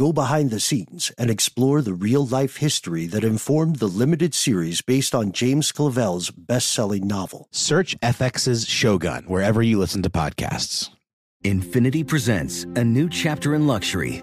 go behind the scenes, and explore the real life history that informed the limited series based on James Clavell's best selling novel. Search FX's Shogun wherever you listen to podcasts. Infiniti presents a new chapter in luxury,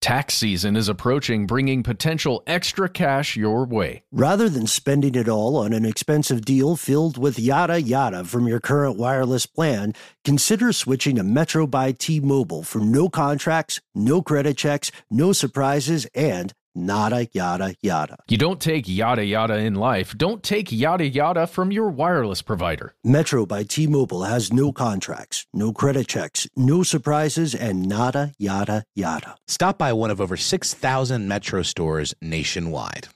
Tax season is approaching, bringing potential extra cash your way. Rather than spending it all on an expensive deal filled with yada yada from your current wireless plan, consider switching to Metro by T Mobile for no contracts, no credit checks, no surprises, and nada yada yada. You don't take yada yada in life. Don't take yada yada from your wireless provider. Metro by T Mobile has no contracts, no credit checks, no surprises, and nada yada yada. Stop by one of over 6,000 Metro stores nationwide.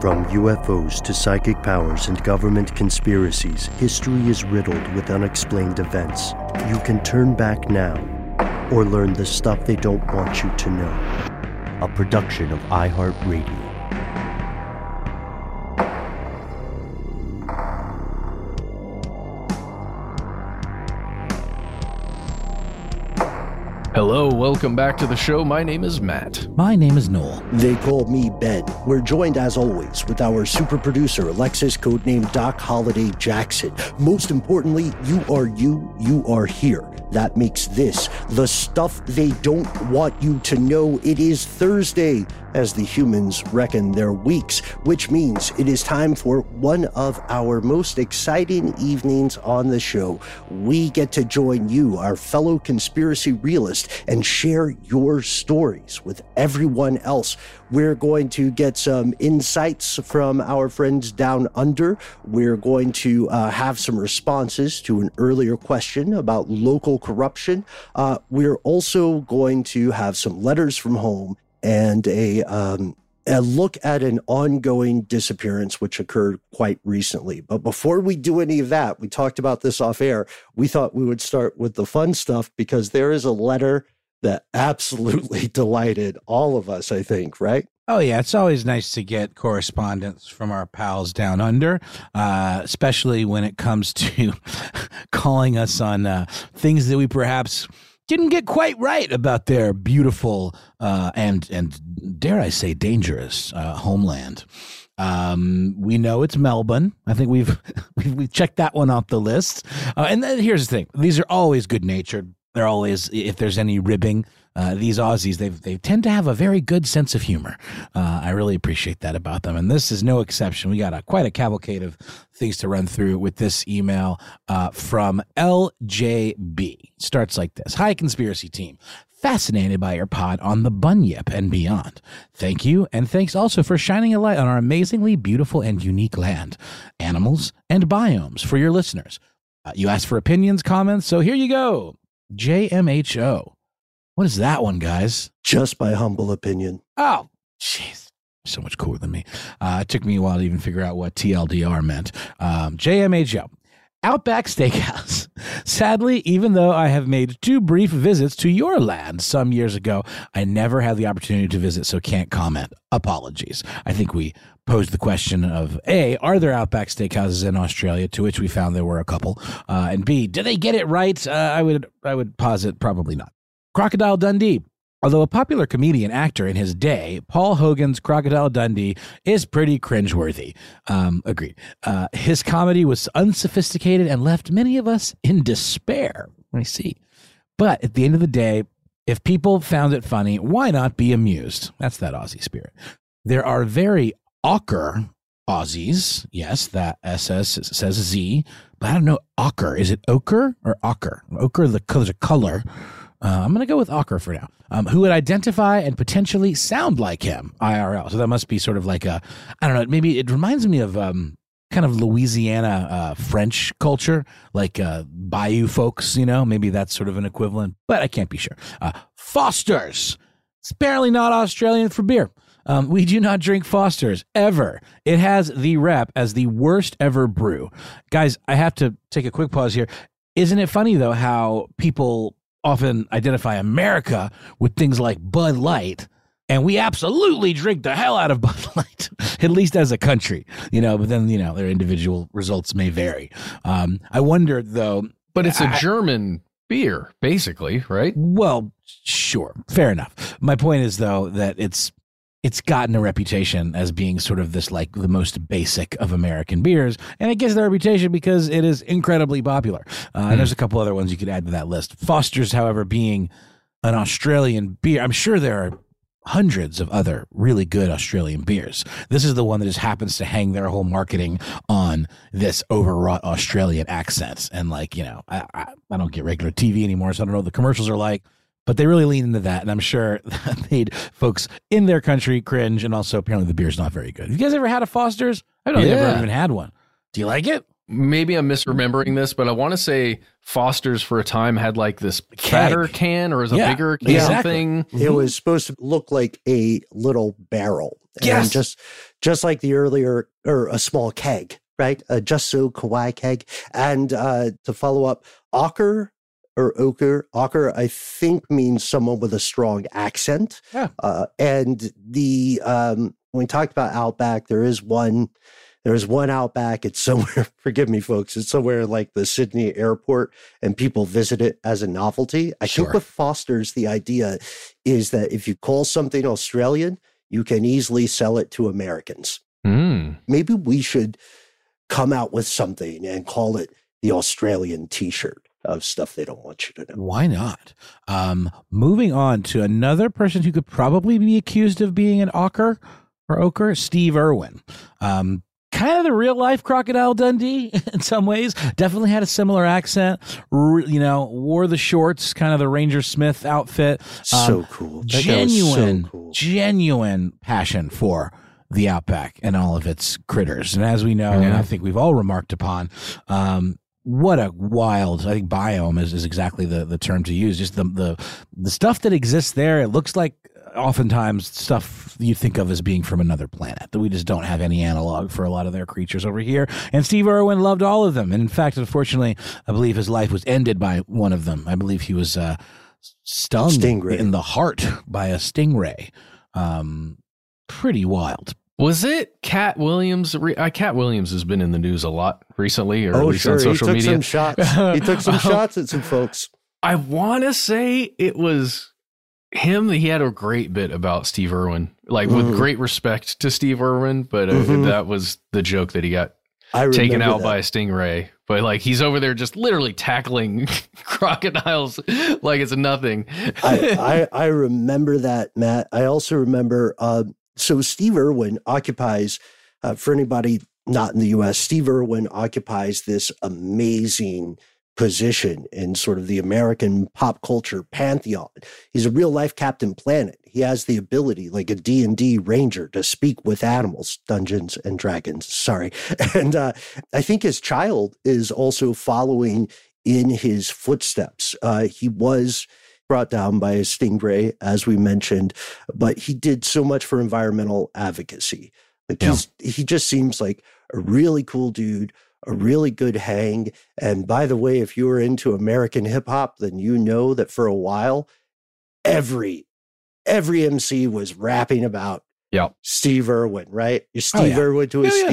From UFOs to psychic powers and government conspiracies, history is riddled with unexplained events. You can turn back now or learn the stuff they don't want you to know. A production of iHeartRadio. Hello, welcome back to the show. My name is Matt. My name is Noel. They call me Ben. We're joined as always with our super producer, Alexis, codenamed Doc Holiday Jackson. Most importantly, you are you, you are here. That makes this the stuff they don't want you to know. It is Thursday as the humans reckon their weeks, which means it is time for one of our most exciting evenings on the show. We get to join you, our fellow conspiracy realist, and share your stories with everyone else. We're going to get some insights from our friends down under. We're going to uh, have some responses to an earlier question about local corruption. Uh, we're also going to have some letters from home and a um, a look at an ongoing disappearance which occurred quite recently. But before we do any of that, we talked about this off air. We thought we would start with the fun stuff because there is a letter that absolutely delighted all of us, I think, right? Oh, yeah. It's always nice to get correspondence from our pals down under, uh, especially when it comes to calling us on uh, things that we perhaps didn't get quite right about their beautiful uh, and and dare I say dangerous uh, homeland. Um, we know it's Melbourne. I think we've we've, checked that one off the list. Uh, and then here's the thing: these are always good natured. They're always if there's any ribbing. Uh, these Aussies, they they tend to have a very good sense of humor. Uh, I really appreciate that about them, and this is no exception. We got a quite a cavalcade of things to run through with this email uh, from LJB. Starts like this: Hi, conspiracy team. Fascinated by your pod on the Bunyip and beyond. Thank you, and thanks also for shining a light on our amazingly beautiful and unique land, animals, and biomes for your listeners. Uh, you asked for opinions, comments, so here you go. JMHO. What is that one, guys? Just my humble opinion. Oh, jeez. So much cooler than me. Uh, it took me a while to even figure out what TLDR meant. Um, JMHO. Outback Steakhouse. Sadly, even though I have made two brief visits to your land some years ago, I never had the opportunity to visit, so can't comment. Apologies. I think we posed the question of A, are there Outback Steakhouses in Australia? To which we found there were a couple. Uh, and B, do they get it right? Uh, I would I would posit probably not. Crocodile Dundee. Although a popular comedian actor in his day, Paul Hogan's Crocodile Dundee is pretty cringeworthy. Um, agreed. Uh, his comedy was unsophisticated and left many of us in despair. I see. But at the end of the day, if people found it funny, why not be amused? That's that Aussie spirit. There are very ocker Aussies, yes, that SS says Z, but I don't know ochre. Is it ochre or ochre? Ochre, the there's a color. Uh, I'm going to go with ochre for now. Um, who would identify and potentially sound like him IRL? So that must be sort of like a, I don't know. Maybe it reminds me of um, kind of Louisiana uh, French culture, like uh, Bayou folks. You know, maybe that's sort of an equivalent, but I can't be sure. Uh, Foster's. It's apparently not Australian for beer. Um, we do not drink Foster's ever. It has the rep as the worst ever brew. Guys, I have to take a quick pause here. Isn't it funny though how people often identify America with things like Bud Light? And we absolutely drink the hell out of Bud Light, at least as a country, you know. But then, you know, their individual results may vary. Um, I wonder, though. But it's a I- German beer, basically, right? Well, sure, fair enough. My point is though that it's it's gotten a reputation as being sort of this like the most basic of American beers, and it gets the reputation because it is incredibly popular. Uh, And there's a couple other ones you could add to that list. Foster's, however, being an Australian beer, I'm sure there are hundreds of other really good Australian beers. This is the one that just happens to hang their whole marketing on this overwrought Australian accent. And like, you know, I, I, I don't get regular TV anymore, so I don't know what the commercials are like. But they really lean into that, and I'm sure that made folks in their country cringe. And also, apparently, the beer's not very good. Have you guys ever had a Foster's? I don't think I've Yeah. ever even had one. Do you like it? Maybe I'm misremembering this, but I want to say Foster's for a time had like this Keg. fatter can or was a Yeah, bigger can exactly. thing. It was supposed to look like a little barrel. And Yes. just just like the earlier or a small keg, right? A just so kawaii keg. And uh to follow up, ochre or ochre, ochre, I think means someone with a strong accent. Yeah. Uh and the um when we talked about Outback, there is one there's one Outback. It's somewhere, forgive me, folks, it's somewhere like the Sydney airport, and people visit it as a novelty. I Sure. think with Foster's, the idea is that if you call something Australian, you can easily sell it to Americans. Mm. Maybe we should come out with something and call it the Australian t shirt of stuff they don't want you to know. Why not? Um, moving on to another person who could probably be accused of being an ochre or ochre, Steve Irwin. Um, kind of the real life crocodile Dundee in some ways. Definitely had a similar accent. R- you know, wore the shorts, kind of the Ranger Smith outfit. Um, So cool. That guy was so genuine, cool. genuine passion for the outback and all of its critters. And as we know, and I think we've all remarked upon, um, what a wild, I think biome is, is exactly the, the term to use. Just the, the, the stuff that exists there. It looks like oftentimes stuff you think of as being from another planet that we just don't have any analog for a lot of their creatures over here. And Steve Irwin loved all of them. And in fact, unfortunately, I believe his life was ended by one of them. I believe he was, uh, stung Stingray. in the heart by a stingray. Um, pretty wild. Was it Katt Williams? Uh, Katt Williams has been in the news a lot recently, or at Oh, least sure. on He social took media. some shots. He took some shots at some folks. I want to say it was him. He had a great bit about Steve Irwin, like with Mhm. great respect to Steve Irwin, but uh, Mhm. that was the joke that he got taken out that. by a stingray. But like he's over there just literally tackling crocodiles like it's nothing. I, I I remember that, Matt. I also remember. Uh, so Steve Irwin occupies, uh, for anybody not in the U.S., Steve Irwin occupies this amazing position in sort of the American pop culture pantheon. He's a real life Captain Planet. He has the ability, like a D and D ranger, to speak with animals, Dungeons and Dragons. Sorry, and uh, I think his child is also following in his footsteps. Uh, he was brought down by a stingray, as we mentioned, but he did so much for environmental advocacy. Like Yeah. he's, he just seems like a really cool dude, a really good hang. And by the way, if you were into American hip hop, then you know that for a while, every every MC was rapping about Yep. Steve Irwin, right? Your Oh, Steve yeah. Irwin to a Yeah, yeah.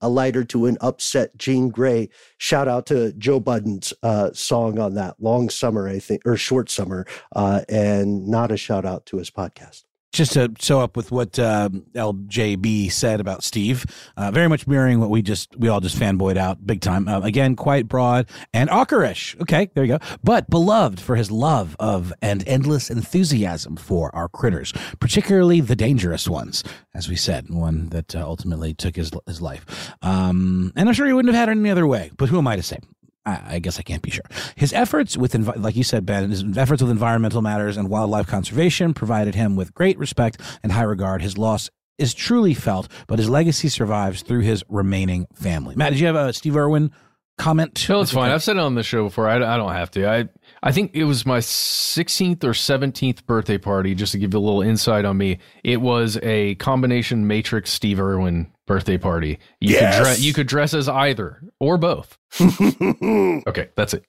a lighter to an upset Jean Grey. Shout out to Joe Budden's uh, song on that, Long Summer, I think, or Short Summer, uh, and not a shout out to his podcast. Just to show up with what uh, LJB said about Steve, uh, very much mirroring what we just we all just fanboyed out big time. Uh, again, quite broad and ockerish. Okay, there you go. But beloved for his love of and endless enthusiasm for our critters, particularly the dangerous ones, as we said, one that uh, ultimately took his his life. Um, and I'm sure he wouldn't have had it any other way. But who am I to say? I, guess I can't be sure. His efforts with, envi- like you said, Ben, his efforts with environmental matters and wildlife conservation provided him with great respect and high regard. His loss is truly felt, but his legacy survives through his remaining family. Matt, did you have a Steve Irwin comment? No, it's fine. I've said it on the show before. I, I don't have to. I I think it was my 16th or 17th birthday party. Just to give you a little insight on me, it was a combination Matrix Steve Irwin birthday party. You yes. could dress. You could dress as either or both. okay, that's it.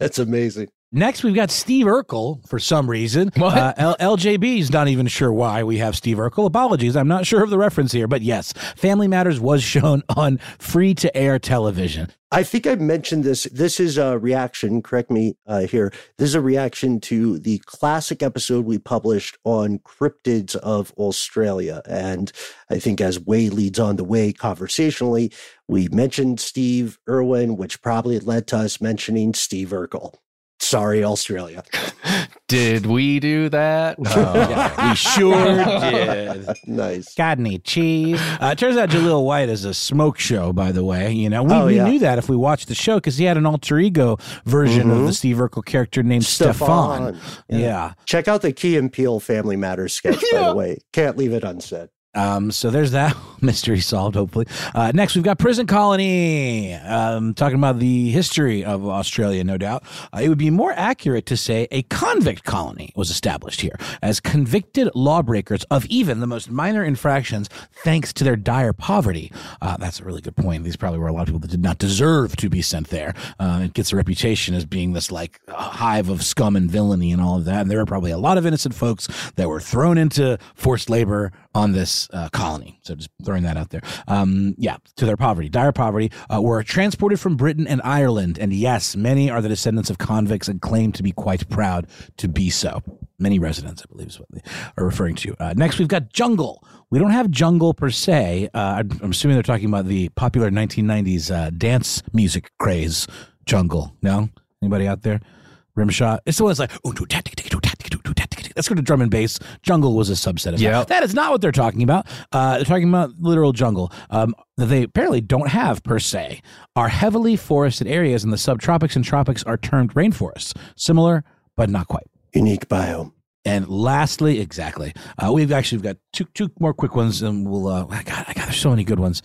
That's amazing. Next, we've got Steve Urkel for some reason. What? Uh, L- LJB is not even sure why we have Steve Urkel. Apologies, I'm not sure of the reference here, but yes, Family Matters was shown on free to air television. I think I mentioned this. This is a reaction, correct me uh, here. This is a reaction to the classic episode we published on cryptids of Australia. And I think as Way leads on the way conversationally, we mentioned Steve Irwin, which probably led to us mentioning Steve Urkel. Sorry, Australia. did we do that? No. yeah, we sure did. nice. Got any cheese? Uh, it turns out Jaleel White is a smoke show, by the way. You know, we, oh, we yeah. knew that if we watched the show because he had an alter ego version mm-hmm. of the mm-hmm. Steve Urkel character named Stefan. Stefan. Yeah. yeah. Check out the Key and Peele Family Matters sketch, by the way. Can't leave it unsaid. Um, so there's that mystery solved, hopefully. Uh, next, we've got Prison Colony, um, talking about the history of Australia, no doubt. Uh, it would be more accurate to say a convict colony was established here as convicted lawbreakers of even the most minor infractions, thanks to their dire poverty. Uh, that's a really good point. These probably were a lot of people that did not deserve to be sent there. Uh, it gets a reputation as being this like hive of scum and villainy and all of that. And there were probably a lot of innocent folks that were thrown into forced labor on this uh, colony. So just throwing that out there. Um, yeah, to their poverty, dire poverty, uh, were transported from Britain and Ireland. And yes, many are the descendants of convicts and claim to be quite proud to be so. Many residents, I believe, is what they are referring to. Uh, next, we've got Jungle. We don't have Jungle per se. Uh, I'm assuming they're talking about the popular 1990s uh, dance music craze, Jungle. No? Anybody out there? Rimshot. It's the one that's like, that's go to drum and bass. Jungle was a subset of yeah. that. That is not what they're talking about. Uh, they're talking about literal jungle um, that they apparently don't have per se. Our heavily forested areas in the subtropics and tropics are termed rainforests. Similar, but not quite. Unique biome. And lastly, exactly, uh, we've actually got two two more quick ones, and we'll. Uh, I got I got there's so many good ones.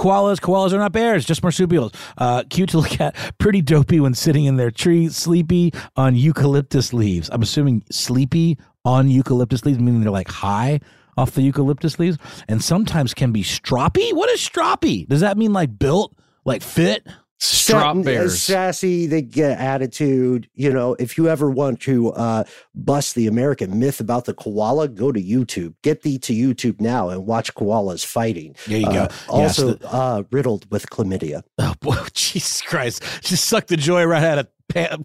Koalas, koalas are not bears, just marsupials. Uh, cute to look at, pretty dopey when sitting in their tree, sleepy on eucalyptus leaves. I'm assuming sleepy on eucalyptus leaves, meaning they're like high off the eucalyptus leaves, and sometimes can be stroppy. What is stroppy? Does that mean like built, like fit? Strop bears. Sassy, they get attitude. You know, if you ever want to uh, bust the American myth about the koala, go to YouTube. Get thee to YouTube now and watch koalas fighting. There you uh, go. Also yes, the- uh, riddled with chlamydia. Oh, boy, Jesus Christ. Just suck the joy right out of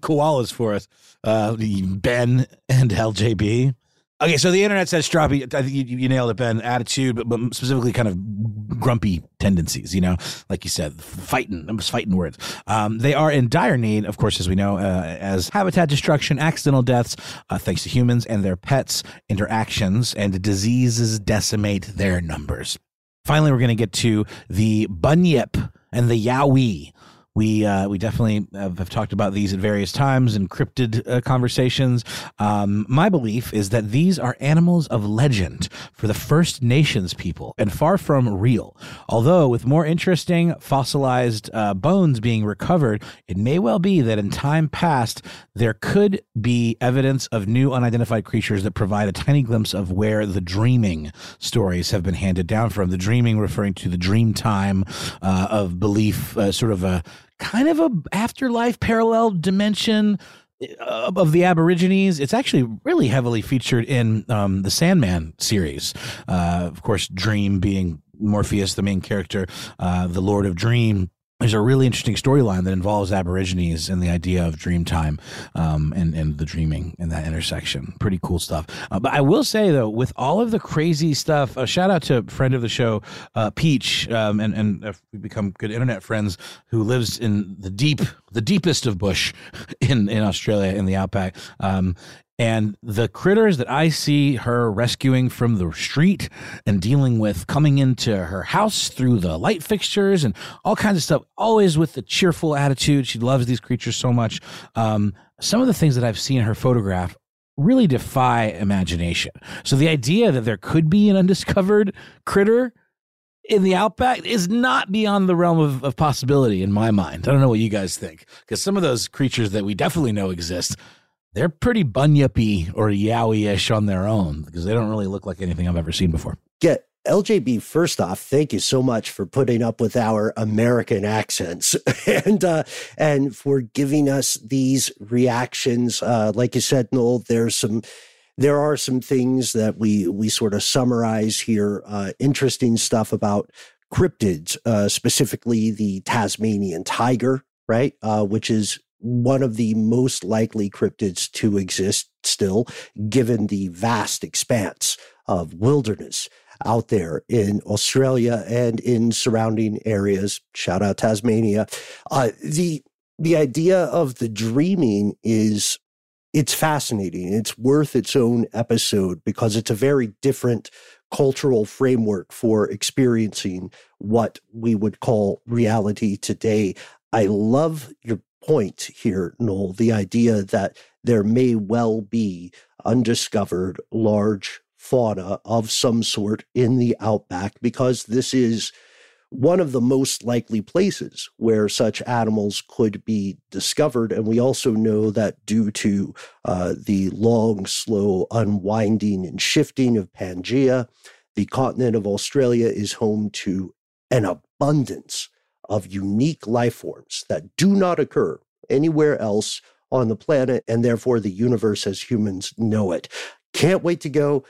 koalas for us. Uh, ben and LJB. Okay, so the internet says stroppy. I think you, you nailed it, Ben. Attitude, but, but, specifically kind of grumpy tendencies. You know, like you said, fighting. I'm just fighting words. Um, they are in dire need, of course, as we know, uh, as habitat destruction, accidental deaths, uh, thanks to humans and their pets' interactions, and diseases decimate their numbers. Finally, we're going to get to the bunyip and the yowie. We uh, we definitely have, have, talked about these at various times in cryptid uh, conversations. Um, my belief is that these are animals of legend for the First Nations people and far from real. Although, with more interesting fossilized uh, bones being recovered, it may well be that in time past there could be evidence of new unidentified creatures that provide a tiny glimpse of where the dreaming stories have been handed down from. The dreaming referring to the dream time uh, of belief, uh, sort of a kind of a afterlife parallel dimension uh, of the Aborigines. It's actually really heavily featured in um, the Sandman series. Uh, of course, Dream being Morpheus, the main character, uh, the Lord of Dream there's a really interesting storyline that involves Aborigines and the idea of Dreamtime um, and, and the dreaming in that intersection. Pretty cool stuff. Uh, but I will say, though, with all of the crazy stuff, a shout out to a friend of the show, uh, Peach, um, and, and uh, we become good internet friends, who lives in the deep, the deepest of bush in, in Australia in the outback. Um, and the critters that I see her rescuing from the street and dealing with coming into her house through the light fixtures and all kinds of stuff, always with the cheerful attitude. She loves these creatures so much. Um, some of the things that I've seen in her photograph really defy imagination. So the idea that there could be an undiscovered critter in the outback is not beyond the realm of, of possibility in my mind. I don't know what you guys think, because some of those creatures that we definitely know exist they're pretty bunyipy or yowie-ish on their own because they don't really look like anything I've ever seen before. Get LJB, first off, thank you so much for putting up with our American accents and uh, and for giving us these reactions. Uh, like you said, Noel, there's some there are some things that we we sort of summarize here. Uh, interesting stuff about cryptids, uh, specifically the Tasmanian tiger, right? Uh, which is one of the most likely cryptids to exist still, given the vast expanse of wilderness out there in Australia and in surrounding areas. Shout out Tasmania. Uh, the the idea of the dreaming is it's fascinating. It's worth its own episode because it's a very different cultural framework for experiencing what we would call reality today. I love your point here, Noel, the idea that there may well be undiscovered large fauna of some sort in the outback because this is one of the most likely places where such animals could be discovered. And we also know that due to uh, the long, slow unwinding and shifting of Pangea, the continent of Australia is home to an abundance of unique life forms that do not occur anywhere else on the planet and therefore the universe as humans know it. Can't wait to go.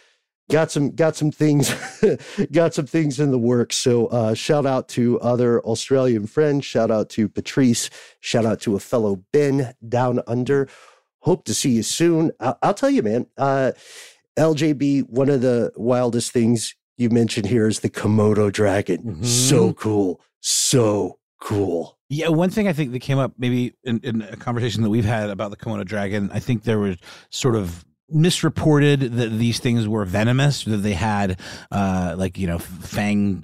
Got some got some things got some things in the works. So uh, shout out to other Australian friends. Shout out to Patrice. Shout out to a fellow Ben down under. Hope to see you soon. I'll, I'll tell you, man. Uh, LJB, one of the wildest things you mentioned here is the Komodo dragon. Mm-hmm. So cool. So cool. Yeah, one thing I think that came up maybe in, in, a conversation that we've had about the Komodo dragon, I think there was sort of misreported that these things were venomous that they had uh like you know fang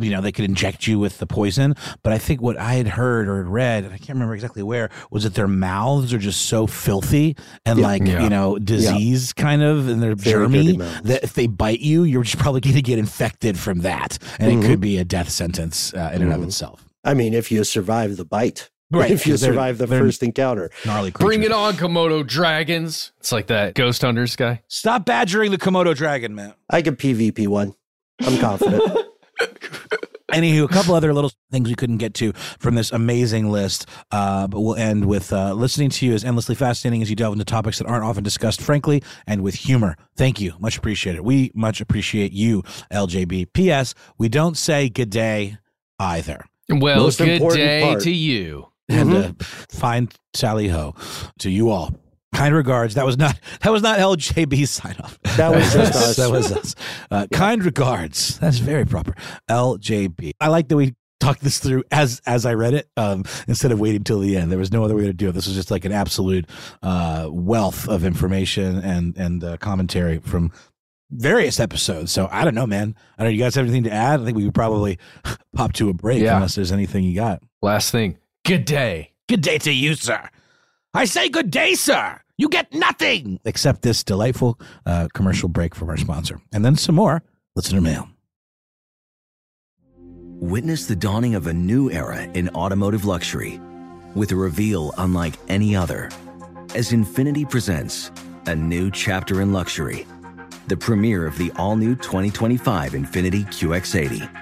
you know they could inject you with the poison but i think what i had heard or read and i can't remember exactly where was that their mouths are just so filthy and yeah, like yeah. you know disease yeah. kind of and they're Very germy that if they bite you you're just probably going to get infected from that and mm-hmm. it could be a death sentence uh, in mm-hmm. and of mm-hmm. itself I mean, if you survive the bite, right? If you survive the first encounter, gnarly. Creatures. Bring it on, Komodo dragons! It's like that Ghost Hunters guy. Stop badgering the Komodo dragon, man. I can PvP one. I'm confident. Anywho, a couple other little things we couldn't get to from this amazing list, uh, but we'll end with uh, listening to you is endlessly fascinating as you delve into topics that aren't often discussed, frankly, and with humor. Thank you. Much appreciated. We much appreciate you, LJB. P.S. We don't say good day either. Well, Most good day part. to you. And mm-hmm. uh, fine Sally Ho to you all. Kind regards. That was not that was not LJB's sign off. That was just us. that was us. Uh, yeah. Kind regards. That's very proper. LJB. I like that we talked this through as as I read it um, instead of waiting till the end. There was no other way to do it. This was just like an absolute uh, wealth of information and and uh, commentary from various episodes. So I don't know, man. I don't know. You guys have anything to add? I think we could probably pop to a break yeah. unless there's anything you got. Last thing. Good day. Good day to you, sir. I say good day, sir. You get nothing except this delightful uh, commercial break from our sponsor. And then some more listener mail. Witness the dawning of a new era in automotive luxury with a reveal unlike any other as Infiniti presents a new chapter in luxury the premiere of the all new 2025 Infiniti QX80.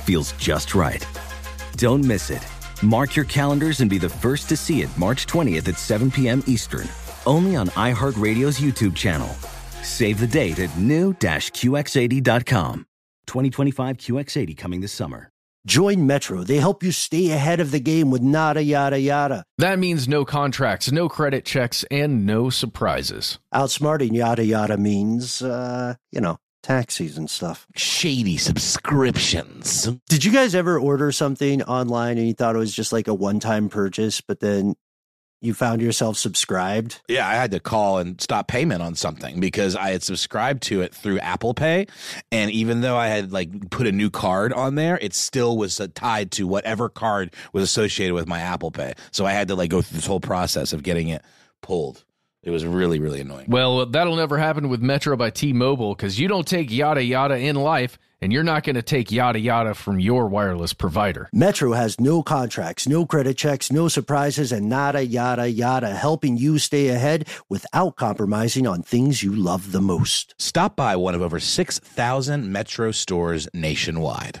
feels just right. Don't miss it. Mark your calendars and be the first to see it March 20th at 7 p.m. Eastern, only on iHeartRadio's YouTube channel. Save the date at new-QX80.com. 2025 QX80 coming this summer. Join Metro. They help you stay ahead of the game with nada yada yada. That means no contracts, no credit checks, and no surprises. Outsmarting yada yada means, uh, you know, taxis and stuff. Shady subscriptions. Did you guys ever order something online and you thought it was just like a one time purchase, but then you found yourself subscribed? Yeah, I had to call and stop payment on something because I had subscribed to it through Apple Pay, and even though I had like put a new card on there, it still was uh, tied to whatever card was associated with my Apple Pay. So I had to like go through this whole process of getting it pulled. It was really really annoying. Well, that'll never happen with Metro by T-Mobile because you don't take yada yada in life, and you're not going to take yada yada from your wireless provider. Metro has no contracts, no credit checks, no surprises, and nada yada yada, helping you stay ahead without compromising on things you love the most. Stop by one of over 6,000 Metro stores nationwide.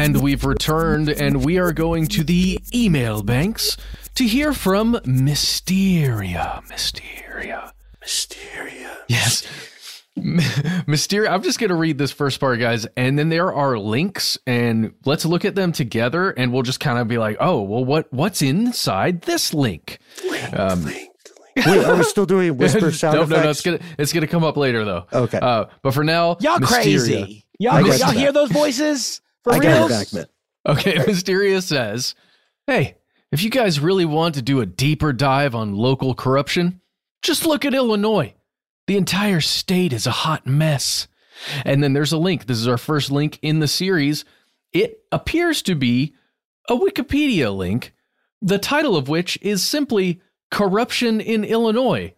And we've returned, and we are going to the email banks to hear from Mysteria. Mysteria. Mysteria. Yes. Mysteria. I'm just going to read this first part, guys, and then there are links, and let's look at them together, and we'll just kind of be like, oh, well, what what's inside this link? Um, Wait, are we still doing whisper sound no, effects? no, no. It's gonna it's gonna come up later though. Okay. Uh, but for now, Y'all Mysteria. crazy. Y'all, y'all hear those voices? For I got real? it back, man. Okay, Mysteria says, Hey, if you guys really want to do a deeper dive on local corruption, just look at Illinois. The entire state is a hot mess. And then there's a link. This is our first link in the series. It appears to be a Wikipedia link, the title of which is simply Corruption in Illinois.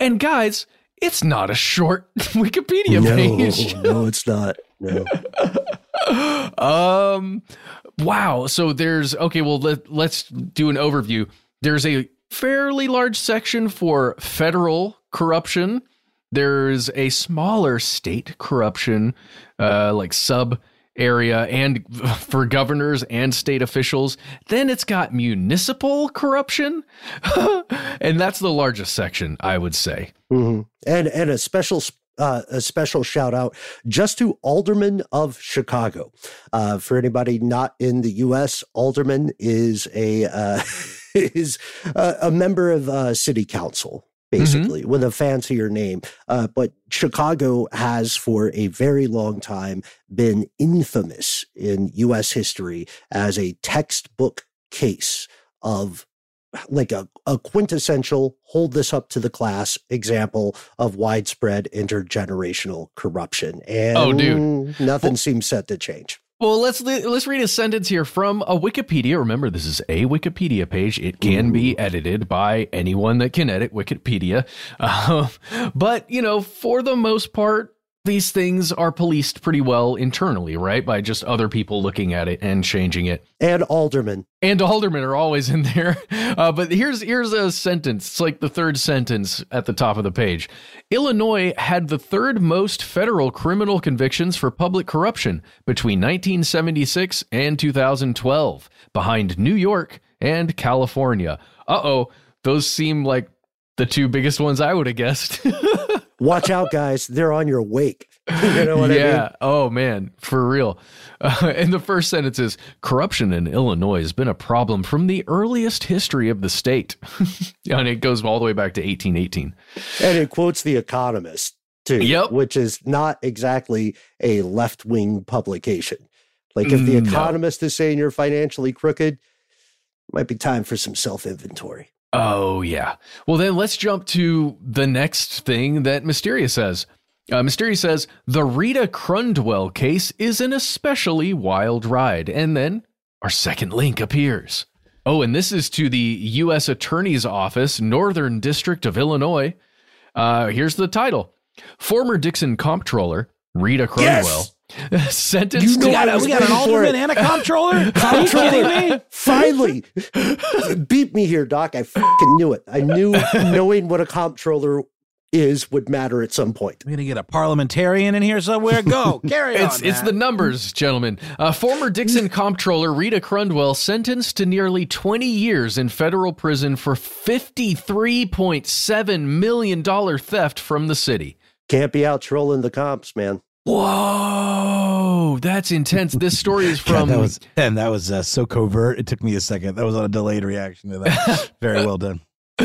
And guys, it's not a short Wikipedia page. No, no, it's not. No. um wow. So there's okay well let, let's do an overview. There's a fairly large section for federal corruption. There's a smaller state corruption uh like sub area and for governors and state officials. Then it's got municipal corruption. And that's the largest section i would say. Hmm And and a special uh, a special shout out just to Alderman of Chicago. Uh, for anybody not in the U.S., Alderman is a uh, is a, a member of uh, city council. Basically, with a fancier name. Uh, but Chicago has, for a very long time, been infamous in U.S. history as a textbook case of like a, a quintessential hold this up to the class example of widespread intergenerational corruption. And Oh, dude. nothing seems set to change. Well, let's let's read a sentence here from a Wikipedia. Remember, this is a Wikipedia page. It can be edited by anyone that can edit Wikipedia. Uh, but you know, for the most part, these things are policed pretty well internally, right? By just other people looking at it and changing it. And aldermen. And aldermen are always in there. Uh, but here's here's a sentence. It's like the third sentence at the top of the page. Illinois had the third most federal criminal convictions for public corruption between 1976 and 2012, behind New York and California. Uh oh, those seem like the two biggest ones I would have guessed. Watch out, guys. They're on your wake. you know what yeah. I mean? Yeah. Oh, man. For real. Uh, and the first sentence is corruption in Illinois has been a problem from the earliest history of the state. and it goes all the way back to 1818. And it quotes The Economist, too, Yep. which is not exactly a left wing publication. Like if The No. Economist is saying you're financially crooked, might be time for some self inventory. Oh, yeah. Well, then let's jump to the next thing that Mysteria says. Uh, Mysteria says the Rita Crundwell case is an especially wild ride. And then our second link appears. Oh, and this is to the U.S. Attorney's Office, Northern District of Illinois. Uh, here's the title Former Dixon comptroller Rita Crundwell sentenced You know to I we got an waiting for alderman and a comptroller. Are you kidding me? Finally, beat me here, Doc. I fucking knew it. I knew knowing what a comptroller is would matter at some point. We're gonna get a parliamentarian in here somewhere. Go carry It's on. it's the numbers, gentlemen. Uh, former Dixon comptroller Rita Crundwell sentenced to nearly 20 years in federal prison for 53.7 million dollar theft from the city. Can't be out trolling the comps, man. Whoa, that's intense. This story is God, from that was and that was uh, so covert. It took me a second. That was on a delayed reaction to that. Very well done.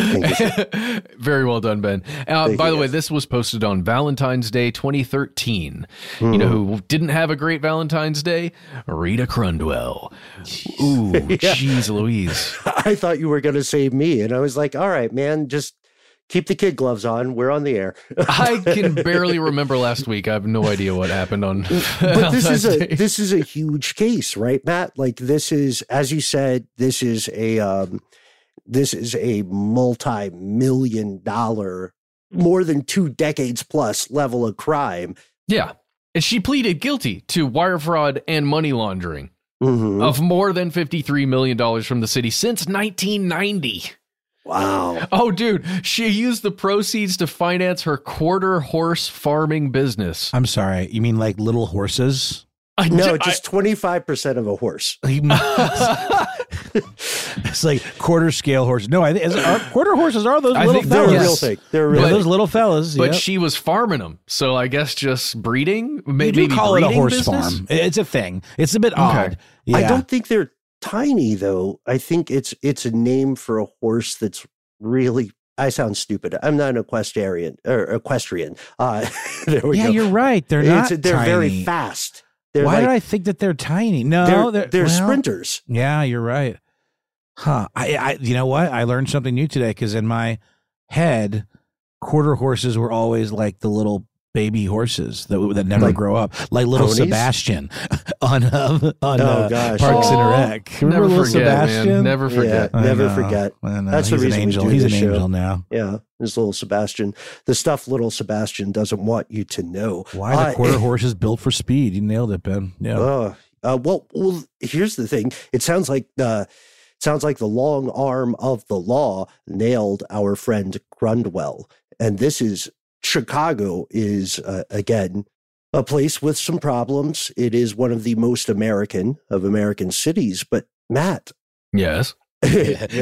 Very well done, Ben. Uh, by you, the way, this was posted on Valentine's Day 2013. You know who didn't have a great Valentine's Day? Rita Crundwell. Ooh, jeez Louise. I thought you were going to say me, and I was like, "All right, man, just keep the kid gloves on. We're on the air." I can barely remember last week. I have no idea what happened on but this is a this is a huge case, right, Matt? Like this is, as you said, this is a um, this is a multi-million dollar, more than two decades plus level of crime. Yeah. And she pleaded guilty to wire fraud and money laundering Mhm. of more than $53 million from the city since 1990. Wow. Oh, dude, she used the proceeds to finance her quarter horse farming business. I'm sorry. You mean like little horses? I No, did- just twenty five percent of a horse. it's like quarter scale horses. No, I think is, are, quarter horses are those I little think They're fellas. Yes. real thing. They're real. But- those little fellas. but yep. she was farming them. So I guess just breeding? you Maybe do call it a horse business? farm. It's a thing. It's a bit odd. Yeah. I don't think they're tiny though. I think it's it's a name for a horse that's really. I sound stupid. I'm not an equestrian or equestrian. Uh, there we Yeah, go. you're right. They're It's- not. they're very fast. They're Why like, did I think that they're tiny? No, they're, they're, they're well, sprinters. Yeah, you're right. Huh. I, I you know what? I learned something new today because in my head, quarter horses were always like the little baby horses that that never Like grow up, like little ponies? Sebastian on uh, on Oh, uh, gosh. Parks and Oh, Rec. Remember Never little forget, Sebastian? man. Never forget. I Never know. forget. I know. That's the reason an we angel. do He's an show. angel now. Yeah, this little Sebastian, the stuff little Sebastian doesn't want you to know. Why the Uh, quarter horse is built for speed? You nailed it, Ben. Yeah. Uh, uh, well, well, here's the thing. It sounds like the it sounds like the long arm of the law nailed our friend Crundwell, and this is Chicago is uh, again a place with some problems. It is one of the most American of American cities, but Matt. Yes. yes,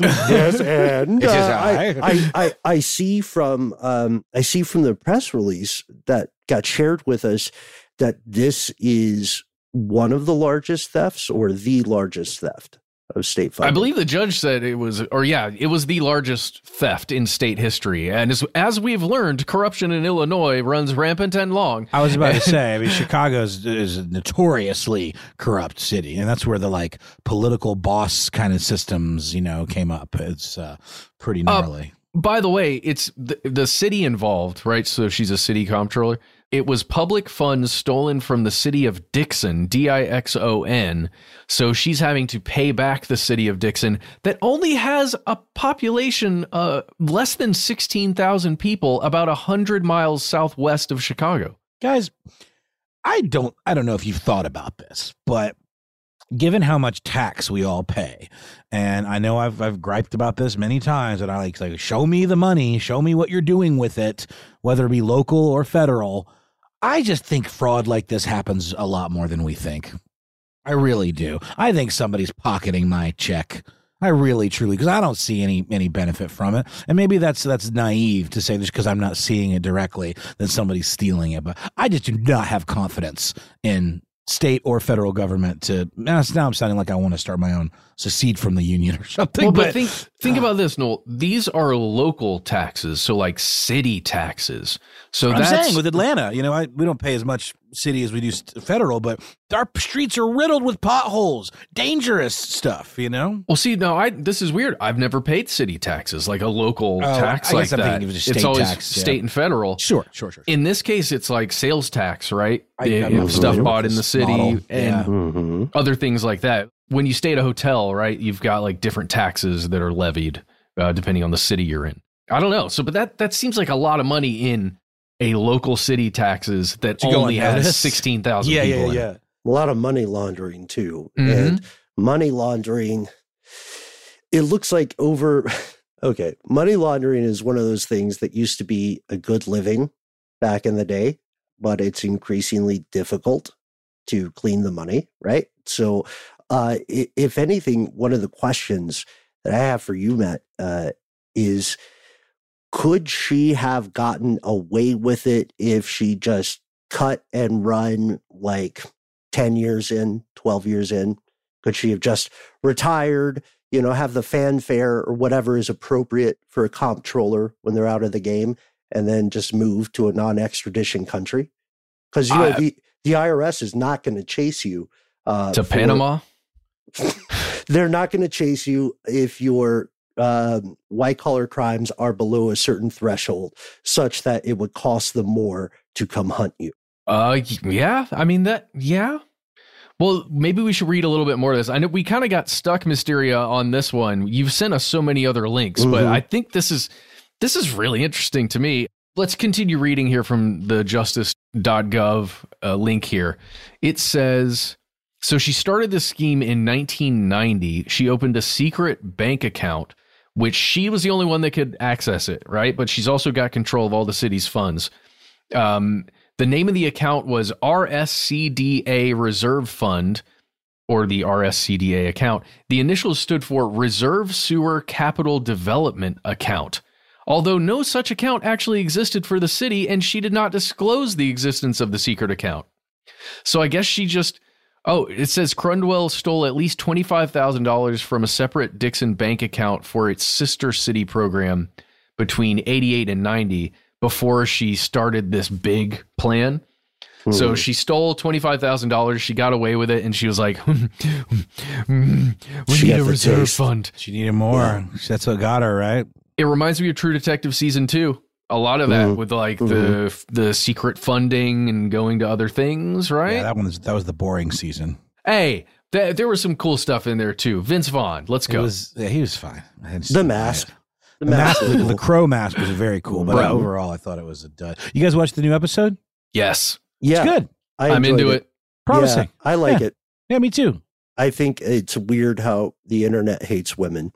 yes, and uh, I, I. I, I, I see from um, I see from the press release that got shared with us that this is one of the largest thefts or the largest theft of state funding. I believe the judge said it was, or yeah, it was the largest theft in state history. And as, as we've learned, corruption in Illinois runs rampant and long. I was about to say, I mean, Chicago is, is a notoriously corrupt city, and that's where the like political boss kind of systems, you know, came up. It's uh, pretty Uh, gnarly. By the way, it's the, the city involved, right? So she's a city comptroller. It was public funds stolen from the city of Dixon, D I X O N. So she's having to pay back the city of Dixon that only has a population uh, less than 16,000 people, about 100 miles southwest of Chicago. guys, I don't I don't know if you've thought about this, but given how much tax we all pay, and I know I've I've griped about this many times, and I like like show me the money, show me what you're doing with it, whether it be local or federal. I just think fraud like this happens a lot more than we think. I really do. I think somebody's pocketing my check. I really truly because I don't see any any benefit from it. And maybe that's that's naive to say this because I'm not seeing it directly that somebody's stealing it. But I just do not have confidence in state or federal government to now, now I'm sounding like I want to start my own secede from the union or something. Well, but, but think think about this, Noel. These are local taxes, so like city taxes. So I'm that's saying with Atlanta, you know, I, we don't pay as much city as we do federal, but our streets are riddled with potholes, dangerous stuff. You know, well, see, no, I this is weird. I've never paid city taxes, like a local Oh, tax I like guess I'm that. thinking of just it's state always tax, yeah. state and federal. sure, sure, sure. In this case, it's like sales tax, right? I- I'm not stuff bought in the city model. and Yeah. Mm-hmm. other things like that. When you stay at a hotel, right, you've got like different taxes that are levied uh, depending on the city you're in. I don't know. So, but that that seems like a lot of money in a local city taxes that only has sixteen thousand Yeah, people. yeah, it. yeah. A lot of money laundering too. Mhm. And money laundering, it looks like over, okay, money laundering is one of those things that used to be a good living back in the day, but it's increasingly difficult to clean the money, right? So, uh, if anything, one of the questions that I have for you, Matt, uh, is could she have gotten away with it if she just cut and run like 10 years in, 12 years in? Could she have just retired, you know, have the fanfare or whatever is appropriate for a comptroller when they're out of the game and then just move to a non extradition country? Because, you know, I- the, the IRS is not going to chase you uh, To for- Panama. They're not going to chase you if your um, white collar crimes are below a certain threshold, such that it would cost them more to come hunt you. Uh, yeah. I mean that. Yeah. Well, maybe we should read a little bit more of this. I know we kind of got stuck, Mysteria, on this one. You've sent us so many other links, but Mhm. I think this is this is really interesting to me. Let's continue reading here from the justice.gov uh, link here. It says so she started this scheme in 1990. She opened a secret bank account, which she was the only one that could access it, right? But she's also got control of all the city's funds. Um, the name of the account was RSCDA Reserve Fund or the RSCDA account. The initials stood for Reserve Sewer Capital Development Account. Although no such account actually existed for the city, and she did not disclose the existence of the secret account. So I guess she just. Oh, it says Crundwell stole at least $25,000 from a separate Dixon bank account for its sister city program between 88 and 90 before she started this big plan. So Hmm. she stole $25,000. She got away with it and she was like, "Hmm, hmm, we She need a reserve taste. fund. She needed more. That's what got her right. It reminds me of True Detective season two. A lot of that Mhm. with like the the secret funding and going to other things, right? Yeah, that one was that was the boring season. hey, th- there was some cool stuff in there too. Vince Vaughn, let's go. was yeah, he was fine. The mask. The The, mask, was the, the crow mask was very cool, but Right. overall, I thought it was a dud. You guys watched the new episode? yes, yeah, It's good, I I'm enjoyed into it. promising. Yeah, I like Yeah. it. Yeah, me too. I think it's weird how the internet hates women.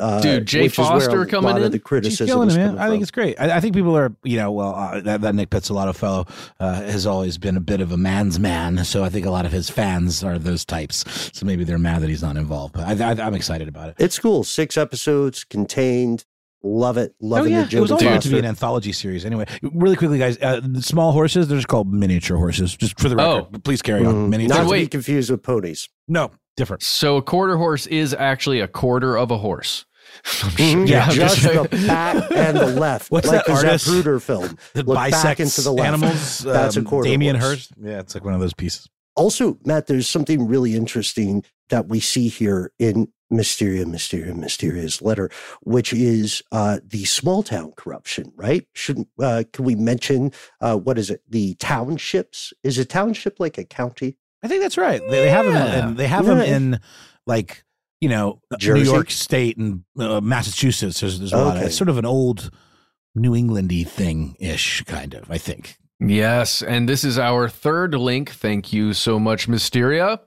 Uh, Dude, Jay which is where Foster coming in? Of the She's criticism killing is it, man. I think from. it's great. I, I think people are, you know, well, uh, that, that Nic Pizzolatto fellow uh, has always been a bit of a man's man. So I think a lot of his fans are those types. So maybe they're mad that he's not involved. But I, I, I'm excited about it. It's cool. Six episodes contained. Love it. Loving oh, yeah. the It was Jodie always meant to be an anthology series. Anyway, really quickly, guys, uh, small horses, they're just called miniature horses. Just for the record. Oh. Please carry on. Mhm. Miniature. Not to be confused with ponies. no, different. So a quarter horse is actually a quarter of a horse. I'm Mhm. Yeah, just just- the back and the left. What's like that the artist Zapruder film. That Look back into the left. animals. That's a um, quarter Damien. Hirst. Yeah, it's like one of those pieces. Also, Matt, there's something really interesting that we see here in Mysteria, Mysteria, Mysteria's letter, which is uh, the small town corruption, right? Should uh, can we mention uh, what is it? The townships? Is a township like a county? I think that's right. They, they have them. Yeah. In, they have them in like you know Jersey? New York State and uh, Massachusetts. There's, there's a lot of it's sort of an old New Englandy thing ish kind of. I think. Yes, and this is our third link. Thank you so much, Mysteria.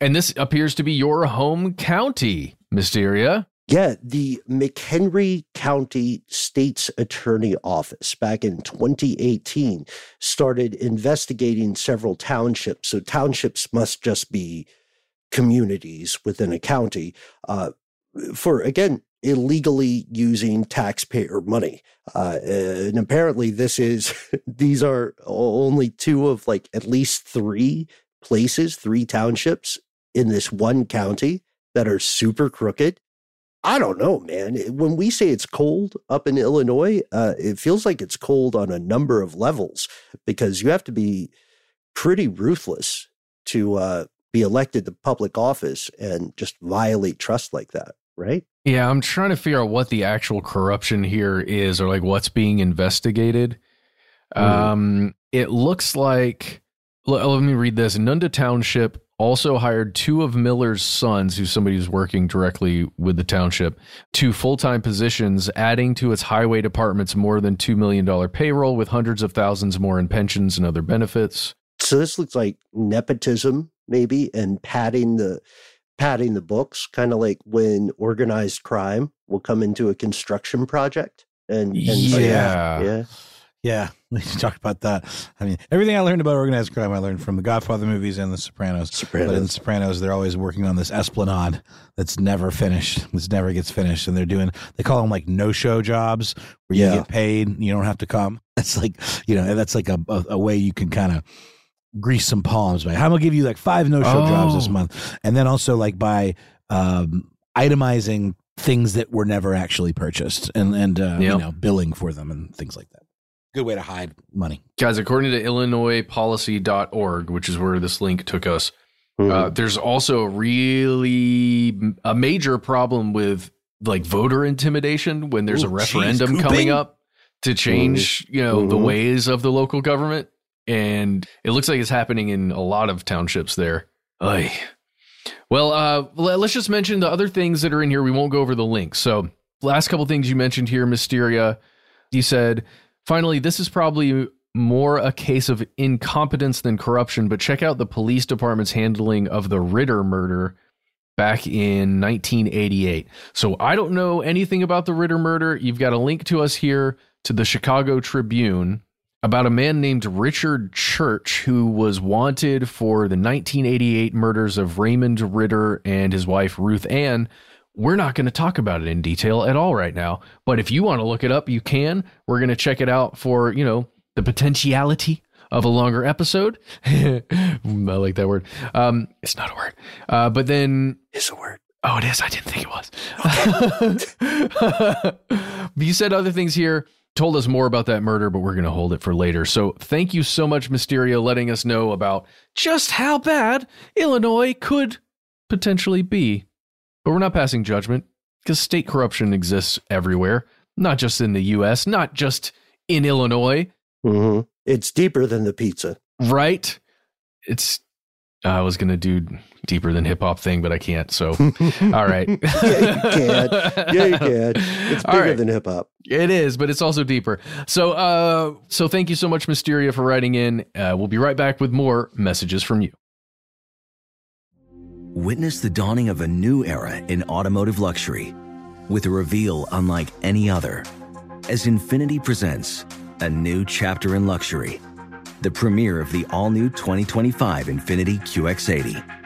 And this appears to be your home county, Mysteria. Yeah, the McHenry County State's Attorney Office back in 2018 started investigating several townships. So, townships must just be communities within a county uh, for, again, illegally using taxpayer money. Uh, and apparently, this is, these are only two of like at least three places, three townships in this one county that are super crooked. I don't know, man. When we say it's cold up in Illinois, uh, it feels like it's cold on a number of levels because you have to be pretty ruthless to uh, be elected to public office and just violate trust like that, right? Yeah, I'm trying to figure out what the actual corruption here is or like what's being investigated. Mm. Um, it looks like, let, let me read this Nunda Township also hired two of Miller's sons, who's somebody who's working directly with the township, to full time positions, adding to its highway department's more than $2 million payroll with hundreds of thousands more in pensions and other benefits. So this looks like nepotism, maybe, and padding the padding the books, kind of like when organized crime will come into a construction project. And, and yeah. yeah. Yeah, we talked about that. I mean, everything I learned about organized crime, I learned from the Godfather movies and The Sopranos. Sopranos. But in The Sopranos, they're always working on this esplanade that's never finished. This never gets finished, and they're doing. They call them like no-show jobs, where you Yeah. get paid, you don't have to come. That's like you know, that's like a a, a way you can kind of grease some palms by. I'm gonna give you like five no-show jobs this Oh. month, and then also like by um, itemizing things that were never actually purchased, and and uh, you know, billing for them and things like that. Good way to hide money. Guys, according to IllinoisPolicy.org, which is where this link took us, Mhm. uh, there's also a really a major problem with like voter intimidation when there's a referendum geez, coming up to change, you know, the Mhm. ways of the local government. And it looks like it's happening in a lot of townships there. Oy. Well, uh, let's just mention the other things that are in here. We won't go over the links. So, last couple things you mentioned here, Mysteria. You said, finally, this is probably more a case of incompetence than corruption, but check out the police department's handling of the Ritter murder back in 1988. So, I don't know anything about the Ritter murder. You've got a link to us here to the Chicago Tribune about a man named Richard Church who was wanted for the 1988 murders of Raymond Ritter and his wife Ruth Ann. We're not going to talk about it in detail at all right now, but if you want to look it up, you can. We're going to check it out for, you know, the potentiality of a longer episode. I like that word. Um, it's not a word. Uh, but then is a word. Oh, it is. I didn't think it was. you said other things here, told us more about that murder, but we're going to hold it for later. So thank you so much, Mysteria, letting us know about just how bad Illinois could potentially be. But we're not passing judgment because state corruption exists everywhere, not just in the U.S., not just in Illinois, hmm It's deeper than the pizza. right? It's. I was going to do deeper than hip hop thing, but I can't. So, all right. Yeah, you can. Yeah, you can. It's bigger right. than hip hop. It is, but it's also deeper. So, uh, so thank you so much, Mysteria, for writing in. Uh, we'll be right back with more messages from you. Witness the dawning of a new era in automotive luxury with a reveal unlike any other as Infiniti presents a new chapter in luxury, the premiere of the all new 2025 Infiniti QX80.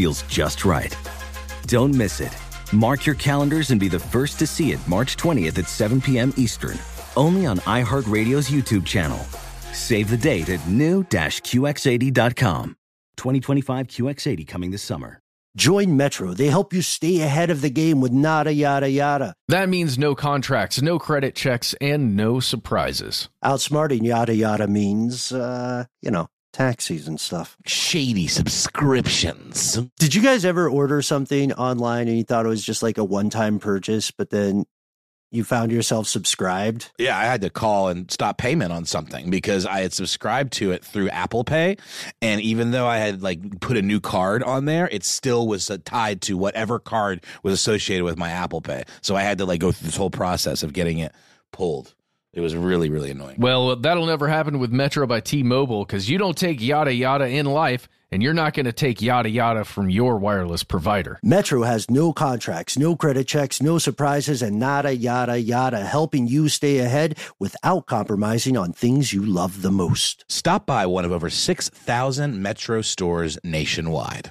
feels just right. Don't miss it. Mark your calendars and be the first to see it March 20th at 7 p.m. Eastern, only on iHeartRadio's YouTube channel. Save the date at new-QX80.com. 2025 QX80 coming this summer. Join Metro. They help you stay ahead of the game with nada yada yada. That means no contracts, no credit checks, and no surprises. Outsmarting yada yada means, uh, you know, taxis and stuff. Shady subscriptions. Did you guys ever order something online and you thought it was just like a one time purchase, but then you found yourself subscribed? Yeah, I had to call and stop payment on something because I had subscribed to it through Apple Pay, and even though I had like put a new card on there, it still was tied to whatever card was associated with my Apple Pay. So I had to like go through this whole process of getting it pulled. It was really really annoying. Well, that'll never happen with Metro by T-Mobile because you don't take yada yada in life, and you're not going to take yada yada from your wireless provider. Metro has no contracts, no credit checks, no surprises, and nada yada yada, helping you stay ahead without compromising on things you love the most. Stop by one of over 6,000 Metro stores nationwide.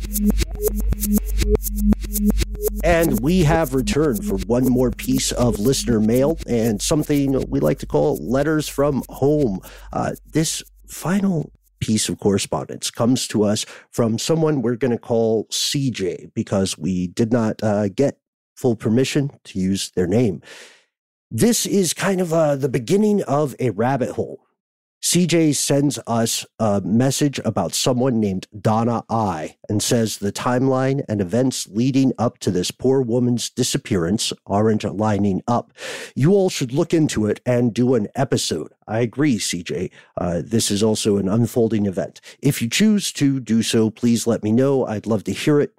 And we have returned for one more piece of listener mail and something we like to call letters from home. Uh, this final piece of correspondence comes to us from someone we're going to call CJ because we did not uh, get full permission to use their name. This is kind of uh, the beginning of a rabbit hole. CJ sends us a message about someone named Donna Eye and says the timeline and events leading up to this poor woman's disappearance aren't lining up. You all should look into it and do an episode. I agree, CJ. Uh, this is also an unfolding event. If you choose to do so, please let me know. I'd love to hear it.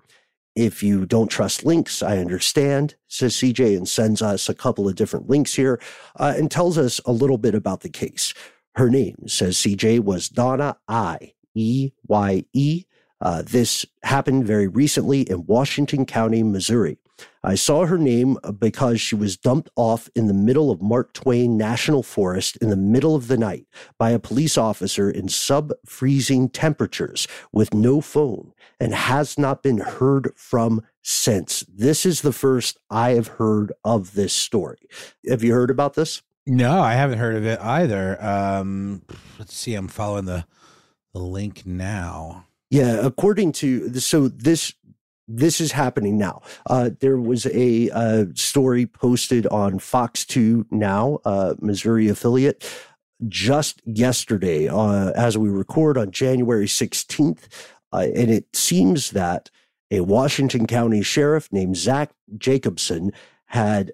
If you don't trust links, I understand, says CJ, and sends us a couple of different links here uh, and tells us a little bit about the case. Her name, says CJ, was Donna Eye. E Y E. Uh, this happened very recently in Washington County, Missouri. I saw her name because she was dumped off in the middle of Mark Twain National Forest in the middle of the night by a police officer in sub freezing temperatures with no phone and has not been heard from since. This is the first I have heard of this story. Have you heard about this? No, I haven't heard of it either. Um, let's see. I'm following the the link now. Yeah, according to so this this is happening now. Uh, there was a uh, story posted on Fox Two Now, uh, Missouri affiliate, just yesterday uh, as we record on January 16th, uh, and it seems that a Washington County sheriff named Zach Jacobson had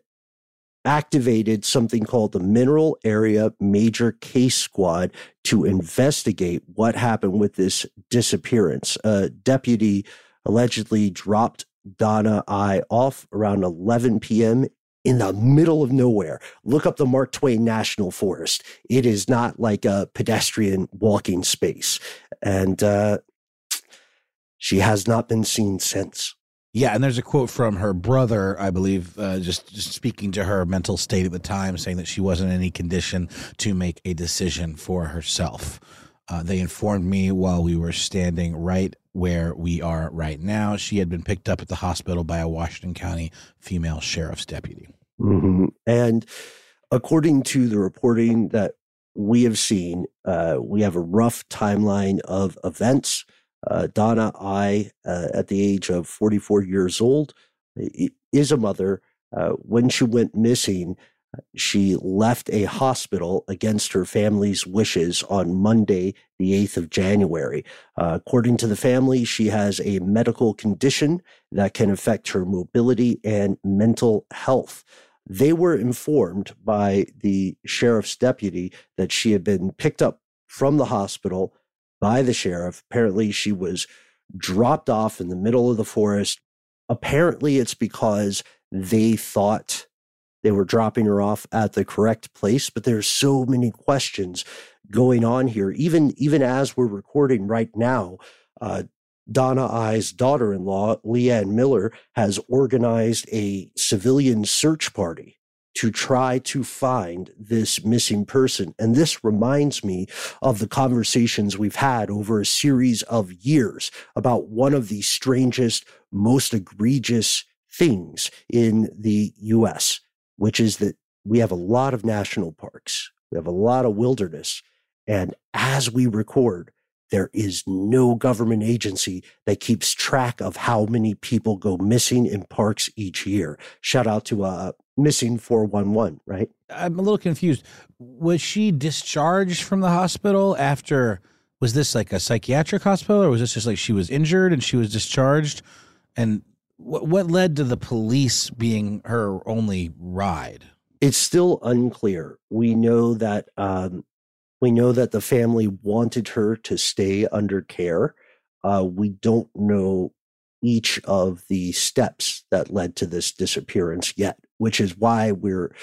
activated something called the Mineral Area Major Case Squad to investigate what happened with this disappearance. A deputy allegedly dropped Donna Eye off around 11 p.m. in the middle of nowhere. Look up the Mark Twain National Forest. It is not like a pedestrian walking space. And uh, she has not been seen since. Yeah, and there's a quote from her brother, I believe, uh, just just speaking to her mental state at the time, saying that she wasn't in any condition to make a decision for herself. Uh, they informed me while we were standing right where we are right now. She had been picked up at the hospital by a Washington County female sheriff's deputy. Mm-hmm. And according to the reporting that we have seen, uh, we have a rough timeline of events. Uh, Donna Eye, uh, at the age of 44 years old, is a mother. Uh, when she went missing, She left a hospital against her family's wishes on Monday, the 8th of January. Uh, according to the family, she has a medical condition that can affect her mobility and mental health. They were informed by the sheriff's deputy that she had been picked up from the hospital by the sheriff. Apparently, she was dropped off in the middle of the forest. Apparently, it's because they thought they were dropping her off at the correct place, but there's so many questions going on here. Even even as we're recording right now, uh, Donna Eye's daughter-in-law, Leanne Miller, has organized a civilian search party to try to find this missing person. And this reminds me of the conversations we've had over a series of years about one of the strangest, most egregious things in the US which is that we have a lot of national parks, we have a lot of wilderness. And as we record, there is no government agency that keeps track of how many people go missing in parks each year. Shout out to uh, Missing 411, right? I'm a little confused. Was she discharged from the hospital after? Was this like a psychiatric hospital, or was this just like she was injured and she was discharged? And what, what led to the police being her only ride? It's still unclear. We know that um, we know that the family wanted her to stay under care. Uh, we don't know each of the steps that led to this disappearance yet, which is why we're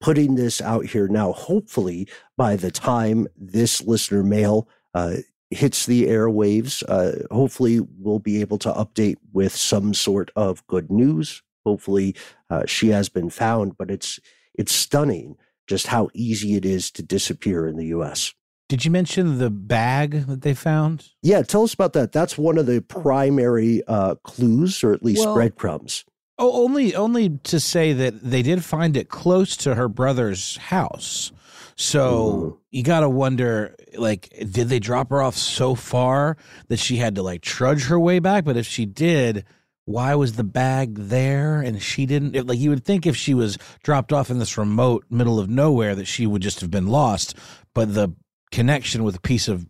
putting this out here now. Hopefully, by the time this listener mail uh, hits the airwaves. Uh, hopefully, we'll be able to update with some sort of good news. Hopefully, uh, she has been found, but it's it's stunning just how easy it is to disappear in the U.S. Did you mention the bag that they found? Yeah, tell us about that. That's one of the primary uh, clues, or at least well, breadcrumbs. Oh, only only to say that they did find it close to her brother's house. So mm-hmm. you got to wonder, like, did they drop her off so far that she had to like trudge her way back? But if she did, why was the bag there and she didn't? Like, you would think if she was dropped off in this remote middle of nowhere that she would just have been lost. But the connection with a piece of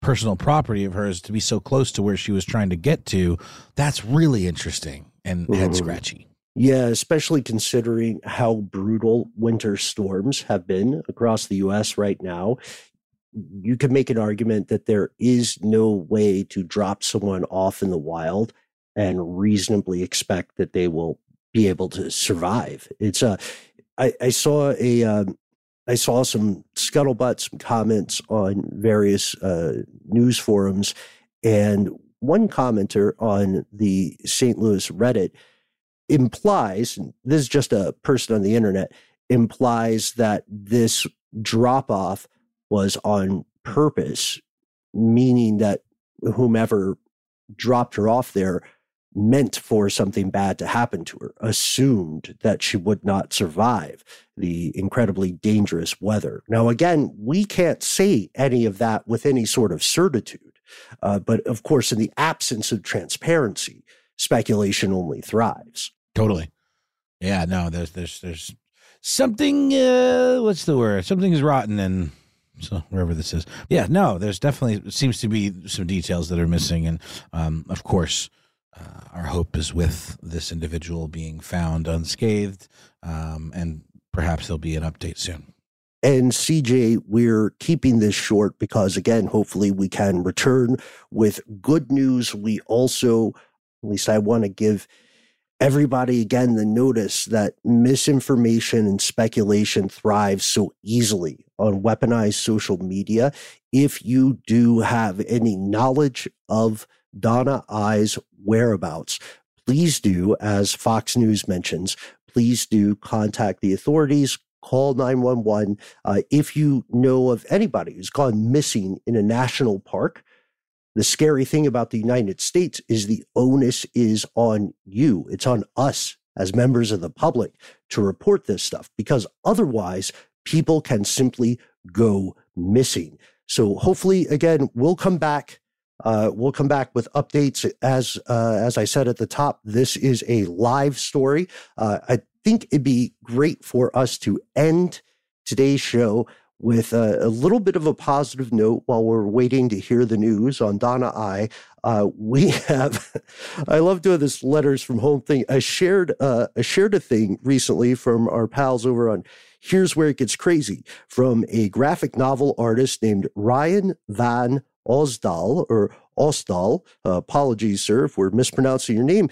personal property of hers to be so close to where she was trying to get to, that's really interesting and mm-hmm. head scratchy. Yeah, especially considering how brutal winter storms have been across the US right now. You could make an argument that there is no way to drop someone off in the wild and reasonably expect that they will be able to survive. It's a, I, I saw a, um, I saw some scuttlebutt, some comments on various uh, news forums, and one commenter on the St. Louis Reddit implies this is just a person on the internet implies that this drop off was on purpose, meaning that whomever dropped her off there meant for something bad to happen to her, assumed that she would not survive the incredibly dangerous weather. Now, again, we can't say any of that with any sort of certitude. Uh, but of course, in the absence of transparency, speculation only thrives. Totally. Yeah, no, there's there's there's something uh what's the word? Something is rotten and so wherever this is. Yeah, no, there's definitely seems to be some details that are missing and um of course uh, our hope is with this individual being found unscathed um and perhaps there'll be an update soon. And CJ, we're keeping this short because, again, hopefully we can return with good news. We also, at least I want to give everybody again the notice that misinformation and speculation thrives so easily on weaponized social media. If you do have any knowledge of Donna Eye's whereabouts, please do, as Fox News mentions, please do contact the authorities. Call 911. Uh, if you know of anybody who's gone missing in a national park, the scary thing about the United States is the onus is on you. It's on us as members of the public to report this stuff because otherwise people can simply go missing. So hopefully, again, we'll come back. Uh, we'll come back with updates as uh, as I said at the top. This is a live story. Uh, I think it'd be great for us to end today's show with a, a, little bit of a positive note while we're waiting to hear the news on Donna Eye. Uh, we have, I love doing this letters from home thing. I shared, uh, I shared a thing recently from our pals over on Here's Where It Gets Crazy from a graphic novel artist named Ryan Van Osdal or Osdal. Uh, apologies, sir, if we're mispronouncing your name.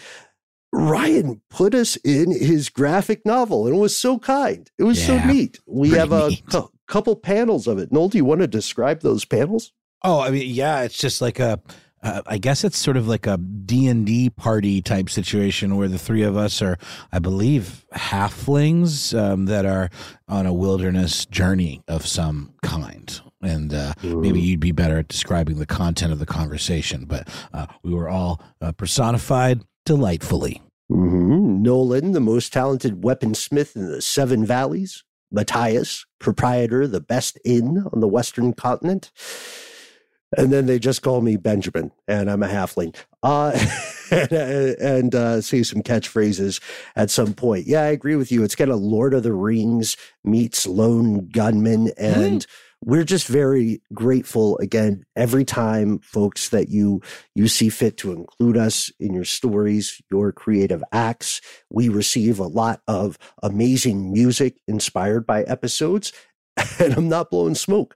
Ryan put us in his graphic novel and it was so kind. It was yeah, so neat. We have a cu- couple panels of it. Noel, do you want to describe those panels? Oh, I mean, yeah, it's just like a uh, I guess it's sort of like a D&D party type situation where the three of us are, I believe, halflings um, that are on a wilderness journey of some kind. And uh, maybe you'd be better at describing the content of the conversation, but uh, we were all uh, personified delightfully. Mm-hmm. Nolan, the most talented weaponsmith in the Seven Valleys. Matthias, proprietor, the best inn on the Western continent. And then they just call me Benjamin, and I'm a halfling. Uh, and, and uh, say some catchphrases at some point. Yeah, I agree with you. It's kind of Lord of the Rings meets Lone Gunman, and mm we're just very grateful again every time folks that you you see fit to include us in your stories your creative acts we receive a lot of amazing music inspired by episodes and i'm not blowing smoke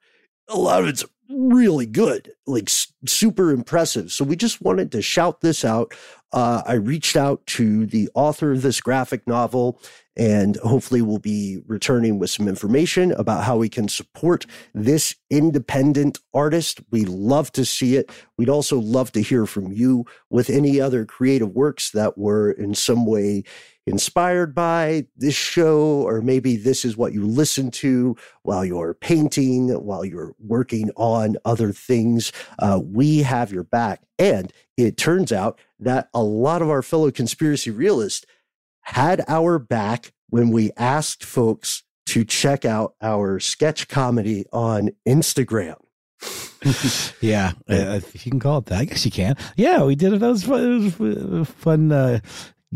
a lot of it's really good, like super impressive. So we just wanted to shout this out. Uh, I reached out to the author of this graphic novel, and hopefully we'll be returning with some information about how we can support this independent artist. We love to see it. We'd also love to hear from you with any other creative works that were in some way inspired by this show, or maybe this is what you listen to while you're painting, while you're working on other things. Uh, we have your back. And it turns out that a lot of our fellow conspiracy realists had our back when we asked folks to check out our sketch comedy on Instagram. yeah, uh, you can call it that. I guess you can. Yeah, we did it. That was fun. It was fun uh,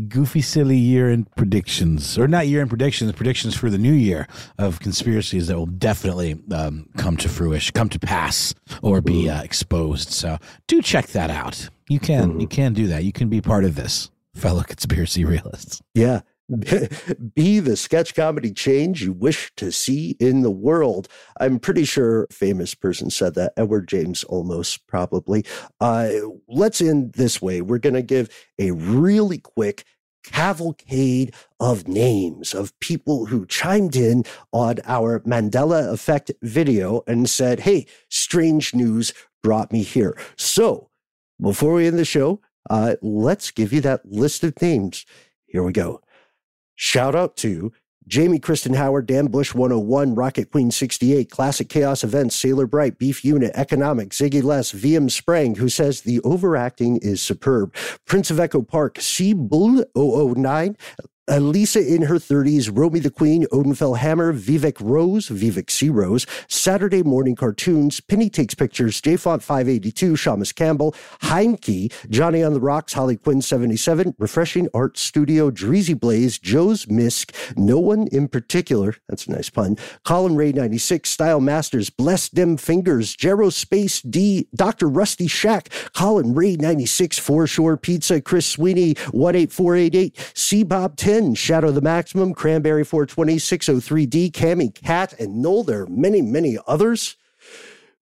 goofy, silly year in predictions, or not year in predictions, predictions for the new year of conspiracies that will definitely um, come to fruition, come to pass, or be uh, exposed. So do check that out. You can, you can do that. You can be part of this, fellow conspiracy realists. Yeah. be the sketch comedy change you wish to see in the world. I'm pretty sure famous person said that. Edward James Olmos, probably. Uh, let's end this way. We're going to give a really quick cavalcade of names of people who chimed in on our Mandela Effect video and said, Hey, strange news brought me here. So before we end the show, uh, let's give you that list of names. Here we go. Shout out to Jamie Kristen Howard, Dan Bush 101, Rocket Queen 68, Classic Chaos Events, Sailor Bright, Beef Unit, Economics, Ziggy Less, VM Sprang, who says the overacting is superb. Prince of Echo Park, C Bull 009, Uh, Elisa in her 30s, Romy the Queen, Odenfell Hammer, Vivek Rose, Vivek C. Rose, Saturday Morning Cartoons, Penny Takes Pictures, JFont 582, Shamus Campbell, Heimke, Johnny on the Rocks, Holly Quinn 77, Refreshing Art Studio, Dreezy Blaze, Joe's Misk, No One in Particular, that's a nice pun, Colin Ray 96, Style Masters, Bless Dem Fingers, Jero Space D, Dr. Rusty Shack, Colin Ray 96, Foreshore Pizza, Chris Sweeney 18488, C Bob 10, 10, Shadow the Maximum, Cranberry 420, 603D, Cami Cat, and Noel. There are many, many others.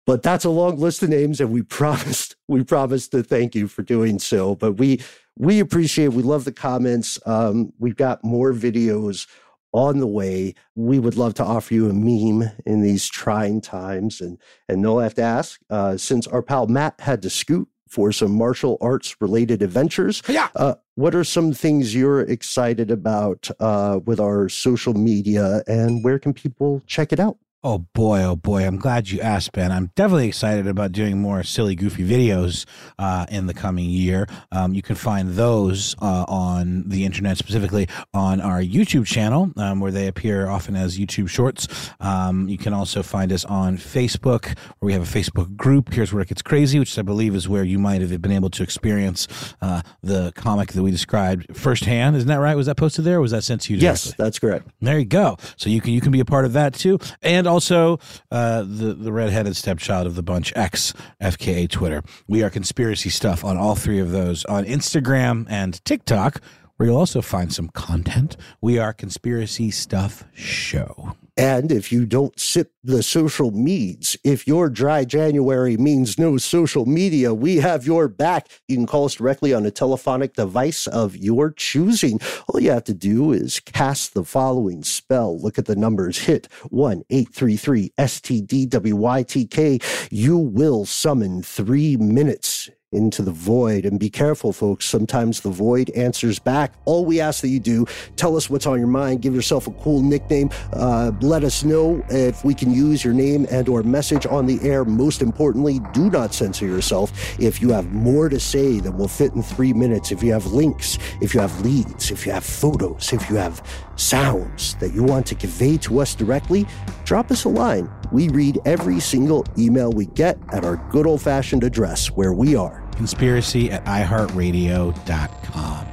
But that's a long list of names, and we promised we promised to thank you for doing so. But we we appreciate, we love the comments. Um, we've got more videos on the way. We would love to offer you a meme in these trying times. And and Noel, I have to ask, uh, since our pal Matt had to scoot for some martial arts related adventures. Yeah. Uh, what are some things you're excited about uh, with our social media and where can people check it out? Oh boy, oh boy! I'm glad you asked, Ben. I'm definitely excited about doing more silly, goofy videos uh, in the coming year. Um, you can find those uh, on the internet, specifically on our YouTube channel, um, where they appear often as YouTube Shorts. Um, you can also find us on Facebook, where we have a Facebook group. Here's where it gets crazy, which I believe is where you might have been able to experience uh, the comic that we described firsthand. Isn't that right? Was that posted there? Was that sent to you? Yes, that's correct. There you go. So you can you can be a part of that too, and also uh, the the redheaded stepchild of the bunch X FKA Twitter. We are conspiracy stuff on all three of those on Instagram and TikTok, where you'll also find some content. We are conspiracy stuff show. And if you don't sip the social meds, if your dry January means no social media, we have your back. You can call us directly on a telephonic device of your choosing. All you have to do is cast the following spell. Look at the numbers, hit 1 833 STDWYTK. You will summon three minutes into the void. And be careful, folks. Sometimes the void answers back. All we ask that you do, tell us what's on your mind. Give yourself a cool nickname. Uh, let us know if we can use your name and or message on the air. Most importantly, do not censor yourself. If you have more to say than will fit in three minutes, if you have links, if you have leads, if you have photos, if you have sounds that you want to convey to us directly, drop us a line. We read every single email we get at our good old fashioned address where we are. Conspiracy at iHeartRadio.com.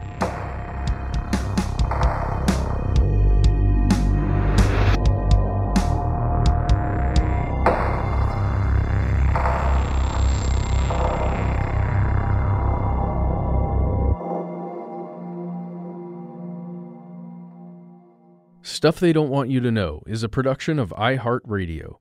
Stuff They Don't Want You to Know is a production of iHeartRadio.